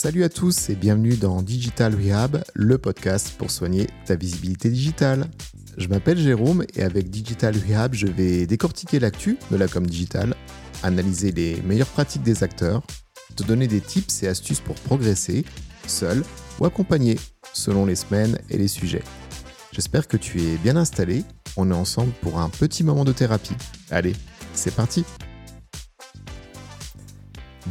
Salut à tous et bienvenue dans Digital Rehab, le podcast pour soigner ta visibilité digitale. Je m'appelle Jérôme et avec Digital Rehab, je vais décortiquer l'actu de la com digital, analyser les meilleures pratiques des acteurs, te donner des tips et astuces pour progresser, seul ou accompagné, selon les semaines et les sujets. J'espère que tu es bien installé. On est ensemble pour un petit moment de thérapie. Allez, c'est parti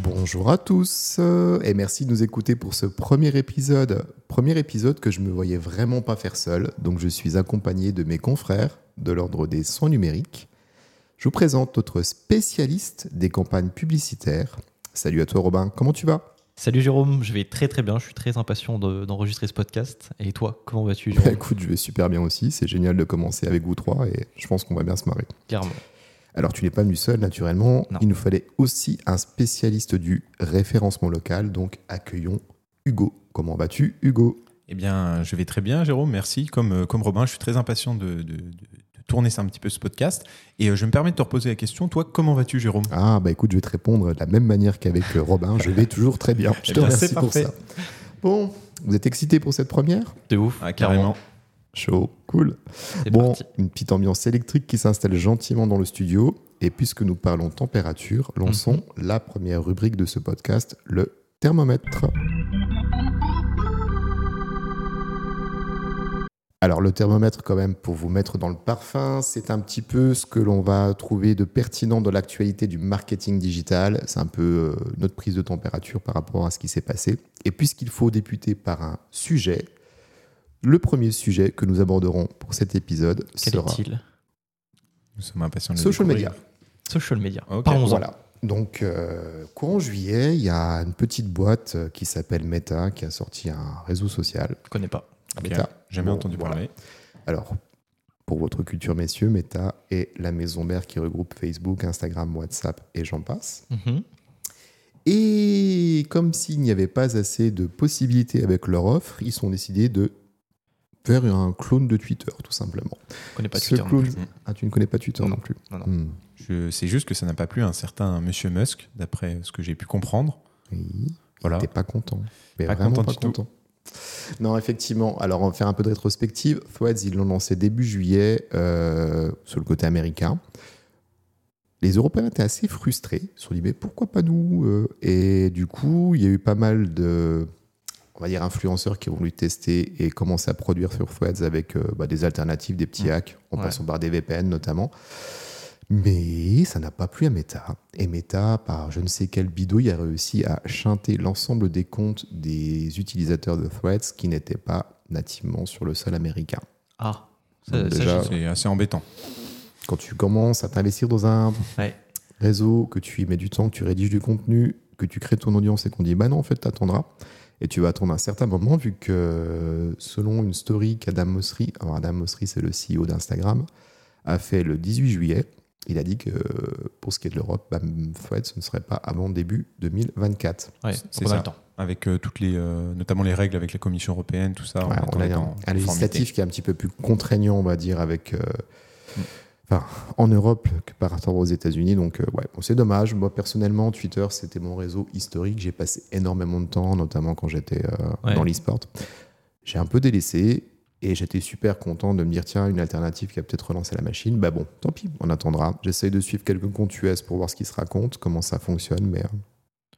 Bonjour à tous et merci de nous écouter pour ce premier épisode. Premier épisode que je me voyais vraiment pas faire seul, donc je suis accompagné de mes confrères de l'ordre des soins numériques. Je vous présente notre spécialiste des campagnes publicitaires. Salut à toi Robin, comment tu vas? Salut Jérôme, je vais très très bien, je suis très impatient d'enregistrer ce podcast. Et toi, comment vas-tu Jérôme? Écoute, je vais super bien aussi, c'est génial de commencer avec vous trois et je pense qu'on va bien se marrer. Clairement. Alors tu n'es pas venu seul naturellement, il nous fallait aussi un spécialiste du référencement local, donc accueillons Hugo. Comment vas-tu Hugo? Eh bien je vais très bien Jérôme, merci. Comme, euh, comme Robin, je suis très impatient de, tourner ça un petit peu ce podcast. Et euh, je me permets de te reposer la question, toi comment vas-tu Jérôme? Ah bah écoute, je vais te répondre de la même manière qu'avec euh, Robin, je vais toujours très bien. Je te eh remercie pour ça. Bon, vous êtes excité pour cette première? De ouf, ah, carrément. Chaud, cool. Bon, une petite ambiance électrique qui s'installe gentiment dans le studio. Et puisque nous parlons température, lançons mhm. la première rubrique de ce podcast, le thermomètre. Alors le thermomètre quand même pour vous mettre dans le parfum, c'est un petit peu ce que l'on va trouver de pertinent dans l'actualité du marketing digital. C'est un peu euh, notre prise de température par rapport à ce qui s'est passé. Et puisqu'il faut débuter par un sujet, le premier sujet que nous aborderons pour cet épisode Quel sera. est-il? Nous sommes impatients de Social media. Social media. Parlons-en. Voilà. Donc, euh, courant juillet, il y a une petite boîte euh, qui s'appelle Meta qui a sorti un réseau social. Je connais pas. Meta. Jamais entendu parler. Alors, pour votre culture, messieurs, Meta est la maison mère qui regroupe Facebook, Instagram, WhatsApp et j'en passe. Mhm. Et comme s'il n'y avait pas assez de possibilités avec leur offre, ils sont décidés de faire un clone de Twitter, tout simplement. Je connais pas Twitter. Ah, tu ne connais pas Twitter non, plus non, non. Hmm. Je sais juste que ça n'a pas plu à un certain Monsieur Musk, d'après ce que j'ai pu comprendre. Oui. Voilà. T'es pas content. Mais pas vraiment content pas content. Non, effectivement. Alors, on va faire un peu de rétrospective. Threads, ils l'ont lancé début juillet euh, sur le côté américain. Les Européens étaient assez frustrés. Ils se sont dit, mais pourquoi pas nous euh? Et du coup, il y a eu pas mal de on va dire, influenceurs qui ont voulu tester et commencer à produire sur Threads avec euh, bah, des alternatives, des petits mmh. hacks, en passant par des VPN notamment. Mais ça n'a pas plu à Meta. Et Meta, par je ne sais quel bidouille, a réussi à chanter l'ensemble des comptes des utilisateurs de Threads qui n'étaient pas nativement sur le sol américain. Ah, c'est assez embêtant. Quand tu commences à t'investir dans un réseau, que tu y mets du temps, que tu rédiges du contenu, que tu crées ton audience et qu'on dit bah non, en fait, tu attendras. Et tu vas attendre un certain moment, vu que selon une story qu'Adam Mosseri, alors Adam Mosseri, c'est le CEO d'Instagram, a fait le 18 juillet, il a dit que pour ce qui est de l'Europe, bah, ce ne serait pas avant début 2024. Ouais, c'est ça. Temps. Avec euh, toutes les, euh, notamment les règles avec la Commission européenne, tout ça. on, a un, législatif qui est un petit peu plus contraignant, on va dire, avec. Euh, mm en Europe que par rapport aux États-Unis. Donc, euh, ouais, c'est dommage. Moi, personnellement, Twitter, c'était mon réseau historique. J'ai passé énormément de temps, notamment quand j'étais euh, dans l'e-sport. J'ai un peu délaissé et j'étais super content de me dire tiens, une alternative qui a peut-être relancé la machine. Bah bon, tant pis, on attendra. J'essaye de suivre quelques comptes US pour voir ce qui se raconte, comment ça fonctionne, mais. Euh,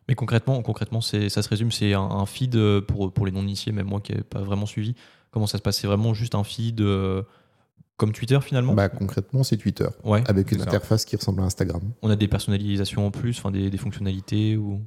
mais concrètement, concrètement ça se résume, c'est un, feed pour, pour les non-initiés, même moi qui n'ai pas vraiment suivi. Comment ça se passe? C'est vraiment juste un feed comme Twitter finalement bah, Concrètement, c'est Twitter. Ouais, avec une interface qui ressemble à Instagram. On a des personnalisations en plus, enfin des, fonctionnalités ou...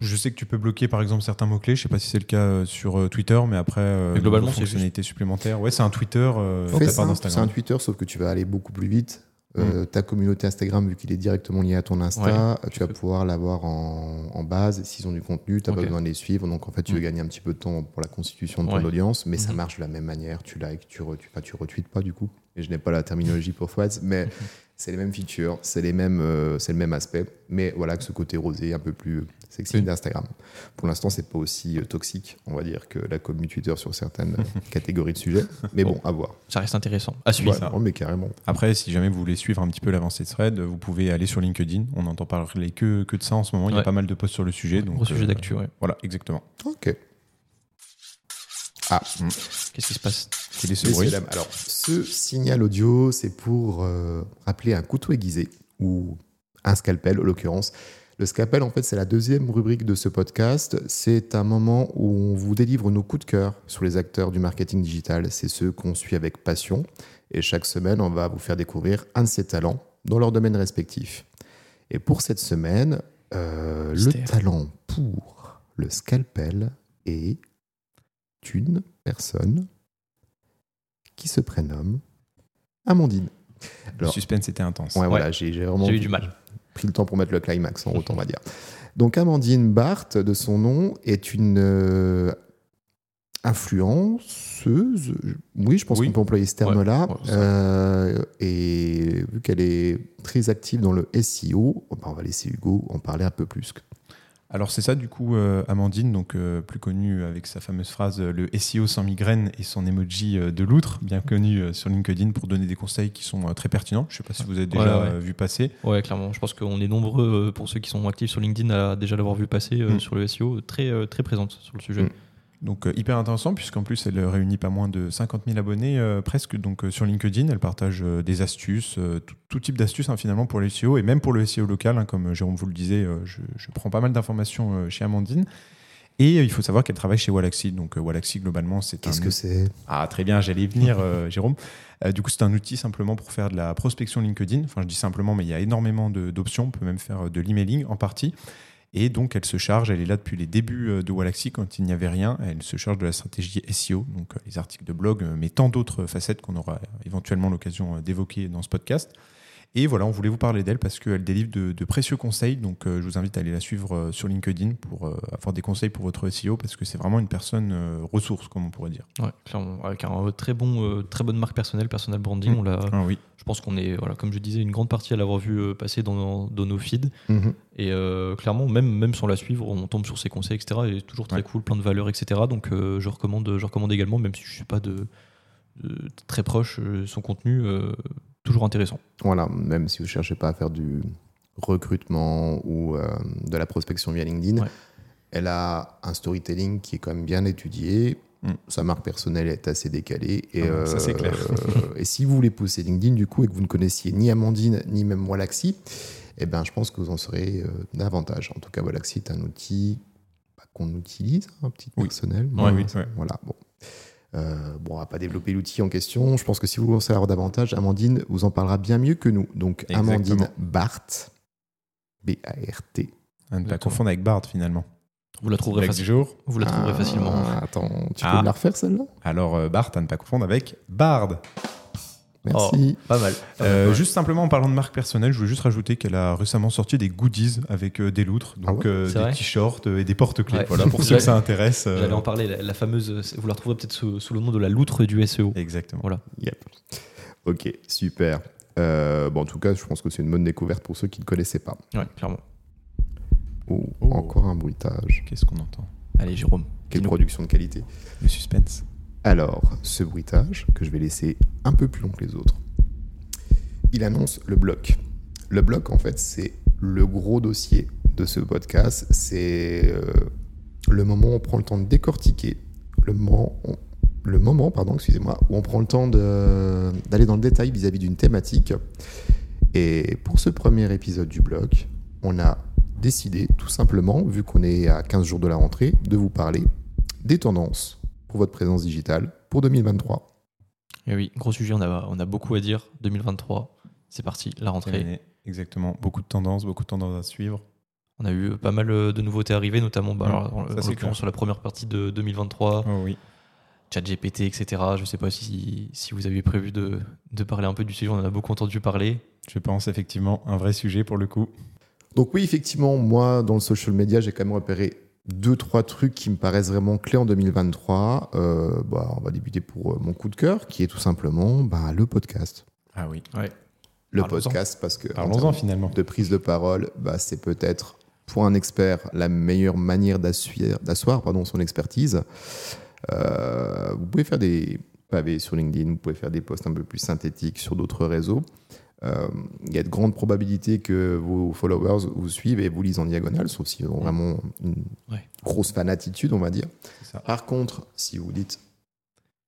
Je sais que tu peux bloquer par exemple certains mots-clés. Je sais pas si c'est le cas euh, sur euh, Twitter, mais après, euh, globalement, c'est fonctionnalités supplémentaires. Ouais, c'est un Twitter. c'est un Twitter, sauf que tu vas aller beaucoup plus vite. Euh, mm. Ta communauté Instagram, vu qu'il est directement lié à ton Insta, tu vas pouvoir l'avoir en, base. S'ils ont du contenu, tu n'as pas besoin de les suivre. Donc, en fait, tu veux mm. gagner un petit peu de temps pour la constitution de ton audience, mais ça mm-hmm. marche de la même manière. Tu likes, tu, tu, tu retweets pas du coup. Et je n'ai pas la terminologie pour Threads, mais c'est les mêmes features, c'est les mêmes, euh, c'est le même aspect, mais voilà que ce côté rosé un peu plus sexy d'Instagram. Pour l'instant, c'est pas aussi euh, toxique, on va dire, que la communauté Twitter sur certaines catégories de sujets, mais bon, à voir. Ça reste intéressant à suivre. mais carrément. Après, si jamais vous voulez suivre un petit peu l'avancée de Thread, vous pouvez aller sur LinkedIn. On n'entend parler que, que de ça en ce moment. Il y a pas mal de posts sur le sujet. Donc, Gros sujet d'actu, Voilà, exactement. Ok. Ah. Qu'est-ce qui se passe Quel est ce bruit Alors, ce signal audio, c'est pour euh, rappeler un couteau aiguisé ou un scalpel, en l'occurrence. Le scalpel, en fait, c'est la deuxième rubrique de ce podcast. C'est un moment où on vous délivre nos coups de cœur sur les acteurs du marketing digital. C'est ceux qu'on suit avec passion. Et chaque semaine, on va vous faire découvrir un de ces talents dans leur domaine respectif. Et pour cette semaine, euh, le talent pour le scalpel est une personne qui se prénomme Amandine. le suspense était intense. Ouais, voilà, j'ai vraiment eu du mal. pris le temps pour mettre le climax en route, on va dire. Donc Amandine Barthes, de son nom, est une euh, influenceuse. Oui, je pense qu'on peut employer ce terme-là. Euh, et vu qu'elle est très active dans le SEO, on va laisser Hugo en parler un peu plus. Alors c'est ça du coup euh, Amandine, donc euh, plus connue avec sa fameuse phrase euh, le SEO sans migraine et son emoji de loutre, bien connu sur LinkedIn pour donner des conseils qui sont très pertinents. Je ne sais pas si vous avez déjà vu passer. Ouais, clairement. Je pense qu'on est nombreux pour ceux qui sont actifs sur LinkedIn à déjà l'avoir vu passer mm. sur le SEO, très très présente sur le sujet. Mm. Donc euh, hyper intéressant puisqu'en plus elle réunit pas moins de 50 000 abonnés euh, presque donc euh, sur LinkedIn. Elle partage des astuces, tout, type d'astuces hein, finalement pour le SEO et même pour le SEO local. Hein, comme Jérôme vous le disait, je, prends pas mal d'informations chez Amandine. Et il faut savoir qu'elle travaille chez Wallaxy. Donc Wallaxy globalement c'est Qu'est-ce que c'est? Ah très bien, j'allais y venir Jérôme. du coup c'est un outil simplement pour faire de la prospection LinkedIn. Enfin je dis simplement mais il y a énormément d'options. On peut même faire de l'emailing en partie. Et donc, elle se charge, elle est là depuis les débuts euh, de Wallaxy quand il n'y avait rien. Elle se charge de la stratégie SEO, donc euh, les articles de blog, euh, mais tant d'autres facettes qu'on aura éventuellement l'occasion d'évoquer dans ce podcast. Et voilà, on voulait vous parler d'elle parce qu'elle délivre de, précieux conseils. Donc, je vous invite à aller la suivre sur LinkedIn pour avoir des conseils pour votre SEO parce que c'est vraiment une personne ressource, comme on pourrait dire. Ouais, clairement. Avec un très, bon, très bonne marque personnelle, personal branding. On l'a, ah, oui. Je pense qu'on est, voilà, comme je disais, une grande partie à l'avoir vu passer dans, dans, nos feeds. Mhm. Et clairement, même, même sans la suivre, on tombe sur ses conseils, etc. Et toujours très cool, plein de valeurs, etc. Donc, je, recommande, je recommande également, même si je ne suis pas de, très proche, son contenu toujours intéressant. Voilà, même si vous ne cherchez pas à faire du recrutement ou euh, de la prospection via LinkedIn, elle a un storytelling qui est quand même bien étudié. Mm. Sa marque personnelle est assez décalée. Et, ah, ça, c'est clair. Euh, et si vous voulez pousser LinkedIn, du coup, et que vous ne connaissiez ni Amandine, ni même Wallaxy, eh ben, je pense que vous en serez euh, davantage. En tout cas, Wallaxy est un outil bah, qu'on utilise, un petit personnel. Oui, oui, voilà, bon. Euh, bon, on va pas développer l'outil en question. Je pense que si vous voulez en savoir davantage, Amandine vous en parlera bien mieux que nous. Donc, Amandine Barthes, B-A-R-T. À ne pas confondre avec Bart finalement. Vous la trouverez, Vous la trouverez facilement. Ah, attends, tu peux ah. la refaire celle-là? Alors, euh, Bart, à ne pas confondre avec Bard. Merci. Oh, pas mal. Euh, juste simplement en parlant de marque personnelle, je voulais juste rajouter qu'elle a récemment sorti des goodies avec euh, des loutres, ah donc euh, des t-shirts et des porte-clés. Voilà, pour ceux que ça intéresse. J'allais en parler, la, fameuse, vous la retrouverez peut-être sous, le nom de la loutre du SEO. Exactement. Voilà. Yep. Ok, super. bon, en tout cas, je pense que c'est une bonne découverte pour ceux qui ne connaissaient pas. Ouais, clairement. Oh, oh. encore un bruitage. Qu'est-ce qu'on entend? Allez, Jérôme. Quelle production de qualité. Le suspense. Alors, ce bruitage, que je vais laisser un peu plus long que les autres, il annonce le bloc. Le bloc, en fait, c'est le gros dossier de ce podcast. C'est euh, le moment où on prend le temps de décortiquer, le moment, le moment pardon, excusez-moi, où on prend le temps d'aller dans le détail vis-à-vis d'une thématique. Et pour ce premier épisode du bloc, on a décidé, tout simplement, vu qu'on est à 15 jours de la rentrée, de vous parler des tendances pour votre présence digitale pour 2023. Et eh oui, gros sujet, on a, on a beaucoup à dire. 2023, c'est parti, la rentrée. Exactement, beaucoup de tendances, beaucoup de tendances à suivre. On a eu pas mal de nouveautés arriver, notamment bah, sur la première partie de 2023. Oh, oui. Chat GPT, etc. Je ne sais pas si, si vous aviez prévu de, de, parler un peu du sujet, on en a beaucoup entendu parler. Je pense effectivement un vrai sujet pour le coup. Donc oui, effectivement, moi, dans le social media, j'ai quand même repéré deux, trois trucs qui me paraissent vraiment clés en 2023. Euh, bah, on va débuter pour euh, mon coup de cœur, qui est tout simplement bah, le podcast. Ah oui. Ouais. le podcast parce que parlons-en finalement de prise de parole, bah, c'est peut-être pour un expert la meilleure manière d'asseoir pardon son expertise. Euh, vous pouvez faire des pavés sur LinkedIn, vous pouvez faire des posts un peu plus synthétiques sur d'autres réseaux. Euh, il y a de grandes probabilités que vos followers vous suivent et vous lisent en diagonale, sauf s'ils ont vraiment une grosse fanatitude, on va dire. Par contre, si vous dites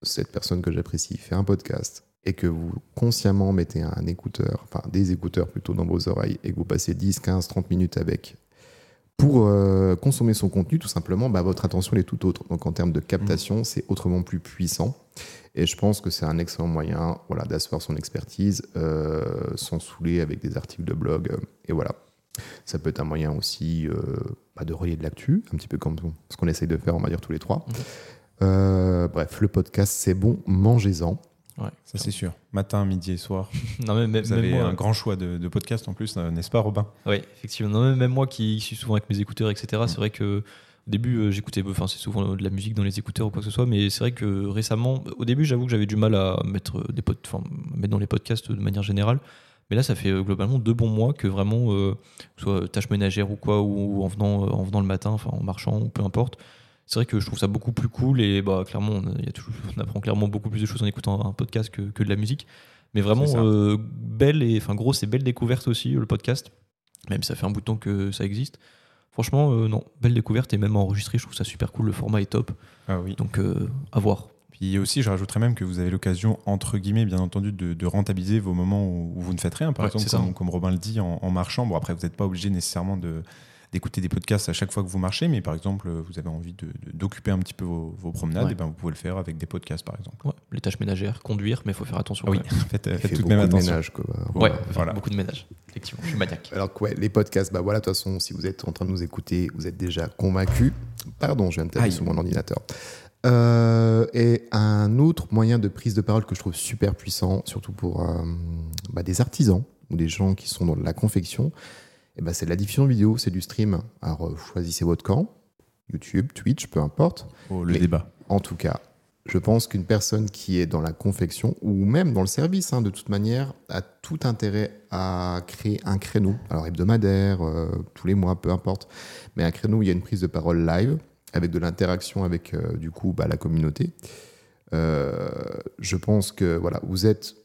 cette personne que j'apprécie fait un podcast et que vous consciemment mettez un écouteur, enfin des écouteurs plutôt dans vos oreilles et que vous passez 10, 15, 30 minutes avec pour euh, consommer son contenu, tout simplement, bah, votre attention est tout autre. Donc en termes de captation, mmh. c'est autrement plus puissant. Et je pense que c'est un excellent moyen voilà, d'asseoir son expertise euh, sans saouler avec des articles de blog. Euh, et voilà. Ça peut être un moyen aussi bah, de relier de l'actu, un petit peu comme ce qu'on essaye de faire, on va dire, tous les trois. Mhm. bref, le podcast, c'est bon, mangez-en. Ouais, ça c'est sûr. Matin, midi et soir. non, mais, Vous avez un grand choix de, podcasts en plus, n'est-ce pas, Robin? Oui, effectivement. même moi qui suis souvent avec mes écouteurs, etc., c'est vrai que au début, euh, j'écoutais, enfin, c'est souvent de la musique dans les écouteurs ou quoi que ce soit, mais c'est vrai que récemment, au début, j'avoue que j'avais du mal à mettre, des enfin, mettre dans les podcasts de manière générale. Mais là, ça fait euh, globalement deux bons mois que vraiment, euh, soit tâche ménagère ou quoi, ou en venant, en venant le matin, enfin en marchant, ou peu importe, c'est vrai que je trouve ça beaucoup plus cool et bah, clairement, on, y a toujours, on apprend clairement beaucoup plus de choses en écoutant un podcast que, que de la musique. Mais vraiment, belle et, enfin, grosse et belle découverte aussi, le podcast. Même ça fait un bout de temps que ça existe. Franchement, euh, non, belle découverte et même enregistré, je trouve ça super cool. Le format est top. Ah oui. Donc, euh, à voir. Puis aussi, je rajouterais même que vous avez l'occasion, entre guillemets, bien entendu, de, rentabiliser vos moments où, vous ne faites rien. Par exemple, comme, comme, Robin le dit, en, en marchant. Bon, après, vous n'êtes pas obligé nécessairement de, d'écouter des podcasts à chaque fois que vous marchez, mais par exemple, vous avez envie d'occuper un petit peu vos, promenades, et ben vous pouvez le faire avec des podcasts, par exemple. les tâches ménagères, conduire, mais il faut faire attention. oui, faites, faites tout de même attention. Ménage, quoi. Ouais, voilà. beaucoup de ménage. Effectivement, je suis maniaque. Alors, ouais, les podcasts, bah voilà, de toute façon, si vous êtes en train de nous écouter, vous êtes déjà convaincu. Pardon, je viens de taper sur mon ordinateur. Euh, et un autre moyen de prise de parole que je trouve super puissant, surtout pour euh, bah, des artisans ou des gens qui sont dans la confection, eh ben, c'est de la diffusion vidéo, c'est du stream. Alors euh, choisissez votre camp, YouTube, Twitch, peu importe. Oh, le débat. En tout cas, je pense qu'une personne qui est dans la confection ou même dans le service, hein, de toute manière, a tout intérêt à créer un créneau, alors hebdomadaire, euh, tous les mois, peu importe, mais un créneau où il y a une prise de parole live avec de l'interaction avec euh, du coup bah, la communauté. je pense que voilà, vous êtes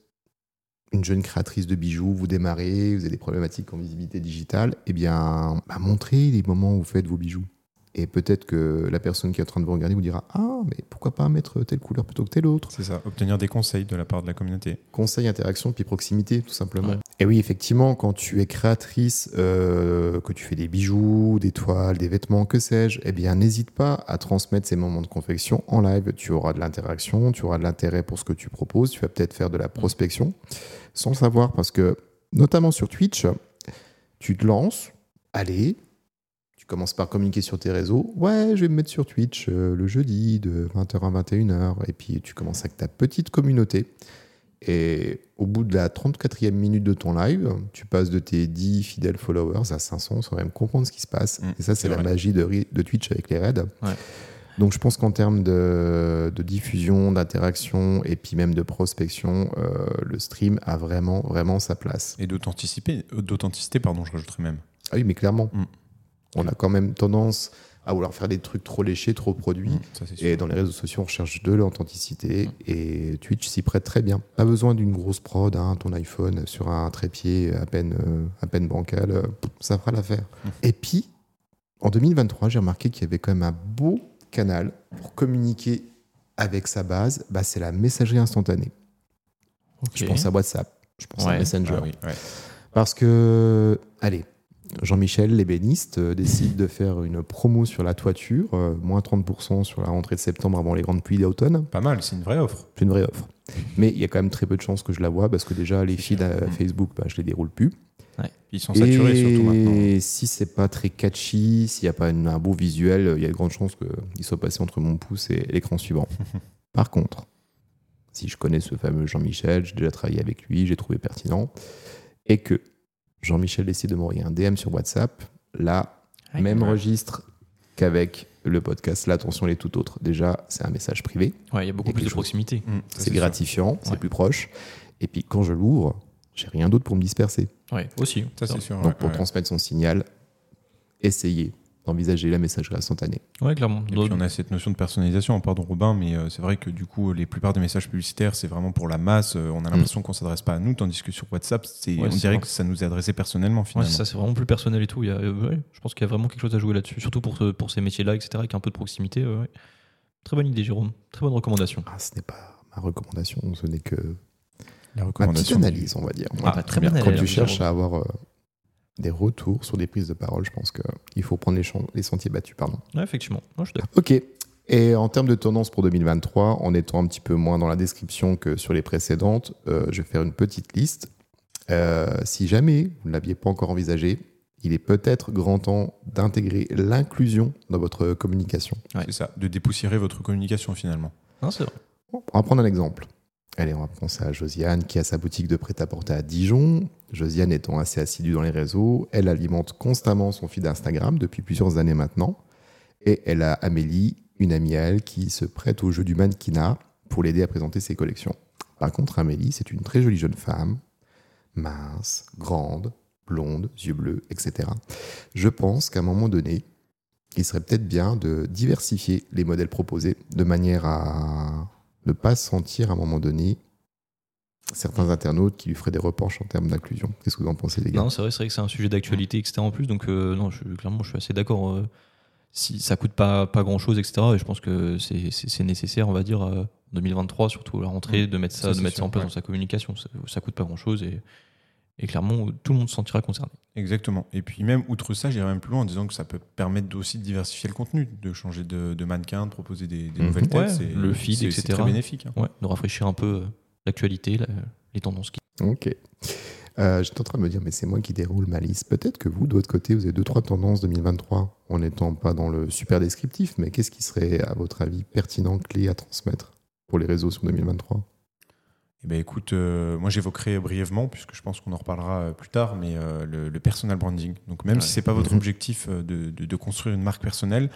une jeune créatrice de bijoux, vous démarrez, vous avez des problématiques en visibilité digitale, eh bien, bah, montrez les moments où vous faites vos bijoux. Et peut-être que la personne qui est en train de vous regarder vous dira Ah, mais pourquoi pas mettre telle couleur plutôt que telle autre? C'est ça, obtenir des conseils de la part de la communauté. Conseils, interaction, puis proximité, tout simplement. Et oui, effectivement, quand tu es créatrice, euh, que tu fais des bijoux, des toiles, des vêtements, que sais-je, eh bien, n'hésite pas à transmettre ces moments de confection en live. Tu auras de l'interaction, tu auras de l'intérêt pour ce que tu proposes, tu vas peut-être faire de la prospection sans le savoir, parce que, notamment sur Twitch, tu te lances, allez, commences par communiquer sur tes réseaux. Ouais, je vais me mettre sur Twitch euh, le jeudi de 20h à 21h. Et puis tu commences avec ta petite communauté. Et au bout de la 34e minute de ton live, tu passes de tes 10 fidèles followers à 500 sans même comprendre ce qui se passe. Mmh, et ça, c'est la magie de, de, Twitch avec les raids. Donc je pense qu'en termes de, diffusion, d'interaction et puis même de prospection, euh, le stream a vraiment, vraiment sa place. Et d'authenticité, pardon, je rajouterais même. Ah oui, mais clairement. Mmh. On a quand même tendance à vouloir faire des trucs trop léchés, trop produits. Mmh, et dans les réseaux sociaux, on recherche de l'authenticité. Mmh. Et Twitch s'y prête très bien. Pas besoin d'une grosse prod, hein, ton iPhone sur un trépied à peine, euh, à peine bancal, euh, ça fera l'affaire. Mmh. Et puis, en 2023, j'ai remarqué qu'il y avait quand même un beau canal pour communiquer avec sa base. Bah, c'est la messagerie instantanée. Je pense à WhatsApp, je pense à Messenger. Ah Parce que, allez, Jean-Michel, l'ébéniste, euh, décide de faire une promo sur la toiture, euh, moins 30% sur la rentrée de septembre avant les grandes pluies d'automne. Pas mal, c'est une vraie offre. C'est une vraie offre. Mais il y a quand même très peu de chances que je la vois parce que déjà, les feeds à mm. Facebook, bah, je les déroule plus. Ils sont saturés surtout maintenant. Et si c'est pas très catchy, s'il n'y a pas un beau visuel, il y a de grandes chances qu'il soit passé entre mon pouce et l'écran suivant. Par contre, si je connais ce fameux Jean-Michel, j'ai déjà travaillé avec lui, j'ai trouvé pertinent, et que Jean-Michel décide de m'envoyer un DM sur WhatsApp. Là, même registre qu'avec le podcast. Là, attention, elle est tout autre. Déjà, c'est un message privé. il y a beaucoup plus de proximité. Mmh, c'est gratifiant, c'est plus proche. Et puis, quand je l'ouvre, j'ai rien d'autre pour me disperser. Oui, aussi. Ça, c'est sûr. Donc, pour transmettre son signal, essayez d'envisager la messagerie instantanée. Oui, clairement. Et puis on a cette notion de personnalisation, pardon Robin, mais euh, c'est vrai que du coup, les plupart des messages publicitaires, c'est vraiment pour la masse. Euh, on a l'impression qu'on qu'on s'adresse pas à nous, tandis que sur WhatsApp, c'est, on dirait que ça nous est adressé personnellement finalement. ça, c'est vraiment plus personnel et tout. Il y a, je pense qu'il y a vraiment quelque chose à jouer là-dessus, surtout pour, pour ces métiers-là, etc., avec un peu de proximité. Très bonne idée, Jérôme. Très bonne recommandation. Ah, ce n'est pas ma recommandation, ce n'est que la recommandation. Ma petite analyse, on va dire. Ah, très bien. Quand tu cherches à avoir euh, des retours sur des prises de parole, je pense qu'il faut prendre les, les, sentiers battus. Pardon. effectivement. ok. Et en termes de tendance pour 2023, en étant un petit peu moins dans la description que sur les précédentes, euh, je vais faire une petite liste. Euh, si jamais vous ne l'aviez pas encore envisagé, il est peut-être grand temps d'intégrer l'inclusion dans votre communication. C'est ça, de dépoussiérer votre communication finalement. c'est vrai. On va prendre un exemple. Allez, on va penser à Josiane qui a sa boutique de prêt-à-porter à Dijon. Josiane étant assez assidue dans les réseaux, elle alimente constamment son feed Instagram depuis plusieurs années maintenant. Et elle a Amélie, une amie elle, qui se prête au jeu du mannequinat pour l'aider à présenter ses collections. Par contre, Amélie, c'est une très jolie jeune femme, mince, grande, blonde, yeux bleus, etc. Je pense qu'à un moment donné, il serait peut-être bien de diversifier les modèles proposés de manière à ne pas sentir à un moment donné certains internautes qui lui feraient des reproches en termes d'inclusion. Qu'est-ce que vous en pensez, les gars? Non, c'est vrai, vrai que c'est un sujet d'actualité, etc. en plus, donc euh, non, je, clairement, je suis assez d'accord. Euh, si ça coûte pas, pas grand-chose, etc., et je pense que c'est nécessaire, on va dire, euh, en 2023, surtout à la rentrée, mmh. de mettre ça, de mettre ça en place dans sa communication. Ça, ça coûte pas grand-chose et et clairement, tout le monde se sentira concerné. Exactement. Et puis même, outre ça, j'irai même plus loin en disant que ça peut permettre aussi de diversifier le contenu, de changer de, mannequin, de proposer des, mhm. nouvelles têtes. le feed, etc. C'est très bénéfique. Hein. Ouais, de rafraîchir un peu euh, l'actualité, les tendances. Qui... Ok. Euh, J'étais en train de me dire, mais c'est moi qui déroule ma liste. Peut-être que vous, de votre côté, vous avez deux, trois tendances 2023, en n'étant pas dans le super descriptif, mais qu'est-ce qui serait, à votre avis, pertinent, clé à transmettre pour les réseaux sur 2023 eh ben, écoute, euh, moi j'évoquerai brièvement, puisque je pense qu'on en reparlera euh, plus tard, mais euh, le, personal branding. Donc même si ce n'est pas votre mhm. objectif de, construire une marque personnelle,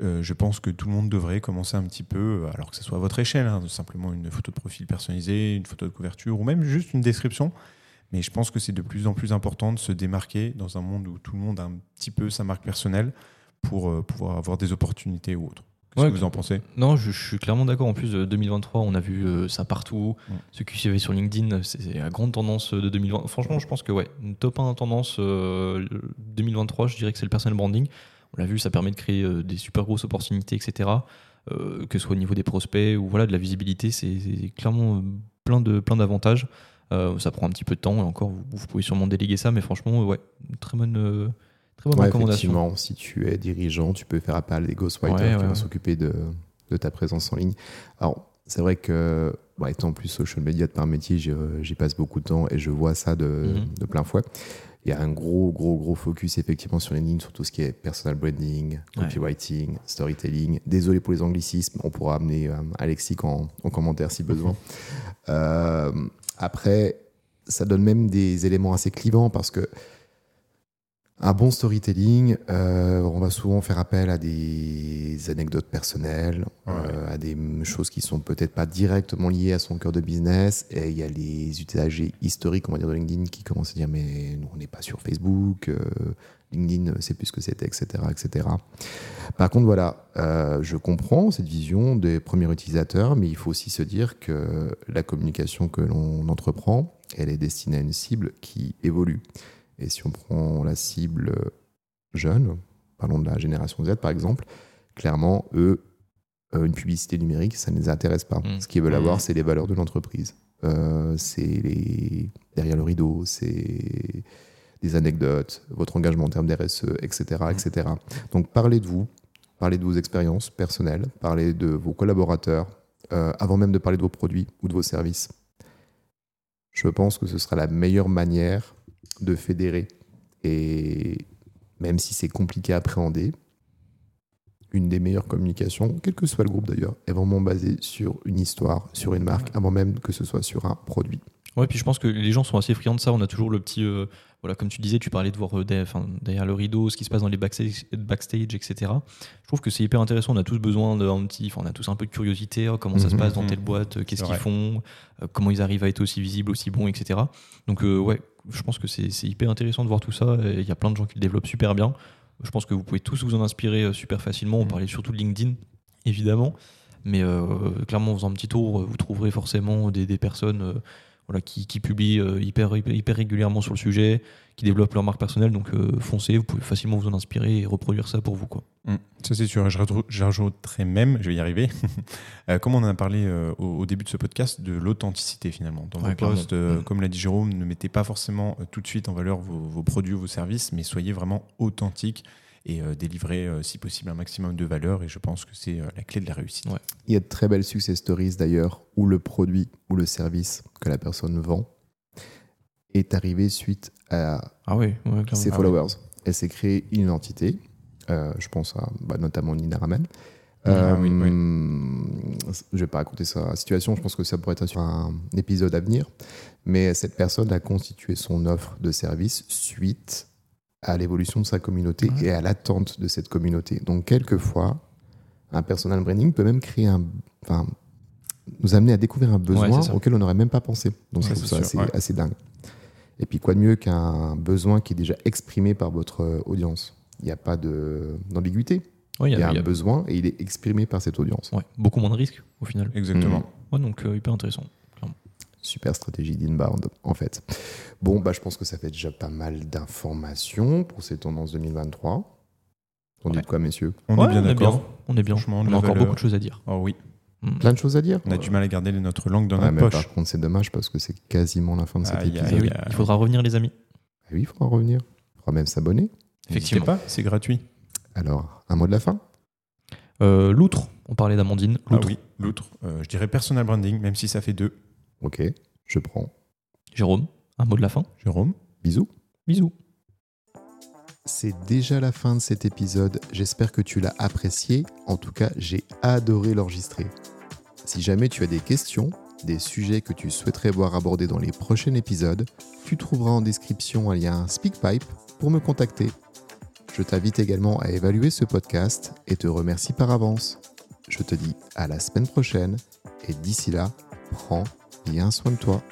je pense que tout le monde devrait commencer un petit peu, alors que ce soit à votre échelle, hein, simplement une photo de profil personnalisée, une photo de couverture, ou même juste une description. Mais je pense que c'est de plus en plus important de se démarquer dans un monde où tout le monde a un petit peu sa marque personnelle pour pouvoir avoir des opportunités ou autres. Qu'est-ce que vous en pensez? Non, je, suis clairement d'accord. En plus, 2023, on a vu euh, ça partout. Ceux qui suivaient sur LinkedIn, c'est la grande tendance de 2020. Franchement, je pense que ouais, une top 1 tendance 2023, euh, je dirais que c'est le personal branding. On l'a vu, ça permet de créer euh, des super grosses opportunités, etc. que ce soit au niveau des prospects ou voilà, de la visibilité, c'est clairement plein de plein d'avantages. ça prend un petit peu de temps et encore, vous, vous, pouvez sûrement déléguer ça, mais franchement, ouais, très bonne Très bonne recommandation. Effectivement, si tu es dirigeant, tu peux faire appel à des ghostwriters qui vont s'occuper de, de, ta présence en ligne. Alors, c'est vrai que, bah, étant plus social media de par métier, j'y passe beaucoup de temps et je vois ça de, mhm. de, plein fouet. Il y a un gros, gros, gros focus effectivement sur les lignes, sur tout ce qui est personal branding, copywriting, storytelling. Désolé pour les anglicismes, on pourra amener euh, Alexis en, en, commentaire si besoin. Euh, après, ça donne même des éléments assez clivants parce que un bon storytelling, euh, on va souvent faire appel à des anecdotes personnelles, euh, à des choses qui sont peut-être pas directement liées à son cœur de business. Et il y a les usagers historiques, on va dire, de LinkedIn qui commencent à dire mais nous, on n'est pas sur Facebook, euh, LinkedIn, c'est plus ce que c'était, etc., etc. Par contre, voilà, je comprends cette vision des premiers utilisateurs, mais il faut aussi se dire que la communication que l'on entreprend, elle est destinée à une cible qui évolue. Et si on prend la cible jeune, parlons de la génération Z par exemple, clairement, eux, euh, une publicité numérique, ça ne les intéresse pas. Mmh. Ce qu'ils veulent avoir, mmh. c'est les valeurs de l'entreprise. Euh, c'est les... derrière le rideau, c'est des anecdotes, votre engagement en termes d'RSE, etc., etc. Donc parlez de vous, parlez de vos expériences personnelles, parlez de vos collaborateurs, euh, avant même de parler de vos produits ou de vos services. Je pense que ce sera la meilleure manière de fédérer. Et même si c'est compliqué à appréhender, une des meilleures communications, quel que soit le groupe d'ailleurs, est vraiment basée sur une histoire, sur une marque, avant même que ce soit sur un produit. Ouais, puis je pense que les gens sont assez friands de ça. On a toujours le petit. Euh, voilà, comme tu disais, tu parlais de voir euh, derrière le rideau ce qui se passe dans les backstage, backstage etc. Je trouve que c'est hyper intéressant. On a tous besoin d'un petit. on a tous un peu de curiosité. Hein, comment ça se mhm. passe dans telle boîte euh, Qu'est-ce qu'ils font Comment ils arrivent à être aussi visibles, aussi bons, etc. Donc, ouais, je pense que c'est hyper intéressant de voir tout ça. Il y a plein de gens qui le développent super bien. Je pense que vous pouvez tous vous en inspirer super facilement. On mhm. parlait surtout de LinkedIn, évidemment. Mais clairement, en faisant un petit tour, vous trouverez forcément des, des personnes voilà, qui, qui publient euh, hyper, hyper, régulièrement sur le sujet, qui développent leur marque personnelle. Donc euh, foncez, vous pouvez facilement vous en inspirer et reproduire ça pour vous. Quoi. Mmh. ça c'est sûr, je rajouterais même, je vais y arriver, euh, comme on en a parlé au, début de ce podcast, de l'authenticité finalement. Dans vos posts, mmh. comme l'a dit Jérôme, ne mettez pas forcément tout de suite en valeur vos, vos produits ou vos services, mais soyez vraiment authentique et euh, délivrer, euh, si possible, un maximum de valeur. Et je pense que c'est euh, la clé de la réussite. Il y a de très belles success stories d'ailleurs où le produit ou le service que la personne vend est arrivé suite à ah oui, ses followers. Elle s'est créée une identité. je pense à bah, notamment Nina Raman. Ah je ne vais pas raconter sa situation, je pense que ça pourrait être sur un épisode à venir. Mais cette personne a constitué son offre de service suite à l'évolution de sa communauté et à l'attente de cette communauté. Donc, quelquefois, un personal branding peut même créer un. Enfin, nous amener à découvrir un besoin auquel on n'aurait même pas pensé. Donc, c'est ça assez, assez, dingue. Et puis, quoi de mieux qu'un besoin qui est déjà exprimé par votre euh, audience? Il n'y a pas d'ambiguïté. il y a, un besoin et il est exprimé par cette audience. beaucoup moins de risques au final. Exactement. donc, euh, hyper intéressant. Super stratégie d'inbound, en fait. Bon, bah, je pense que ça fait déjà pas mal d'informations pour ces tendances 2023. On dit quoi, messieurs? On est bien d'accord. On est bien. On a encore beaucoup de choses à dire. Oh oui. Hmm. Plein de choses à dire. On a du mal à garder notre langue dans notre poche. Par contre, c'est dommage parce que c'est quasiment la fin de cet épisode. Il faudra revenir, les amis. Ah oui, il faudra revenir. Il faudra même s'abonner. Effectivement. pas, c'est gratuit. Alors, un mot de la fin? Euh, L'outre. On parlait d'Amandine. Ah oui, l'outre. Euh, je dirais personal branding, même si ça fait deux. Ok, je prends. Jérôme, un mot de la fin Jérôme, bisous. Bisous. C'est déjà la fin de cet épisode. J'espère que tu l'as apprécié. En tout cas, j'ai adoré l'enregistrer. Si jamais tu as des questions, des sujets que tu souhaiterais voir abordés dans les prochains épisodes, tu trouveras en description un lien SpeakPipe pour me contacter. Je t'invite également à évaluer ce podcast et te remercie par avance. Je te dis à la semaine prochaine et d'ici là, prends bien soin de toi.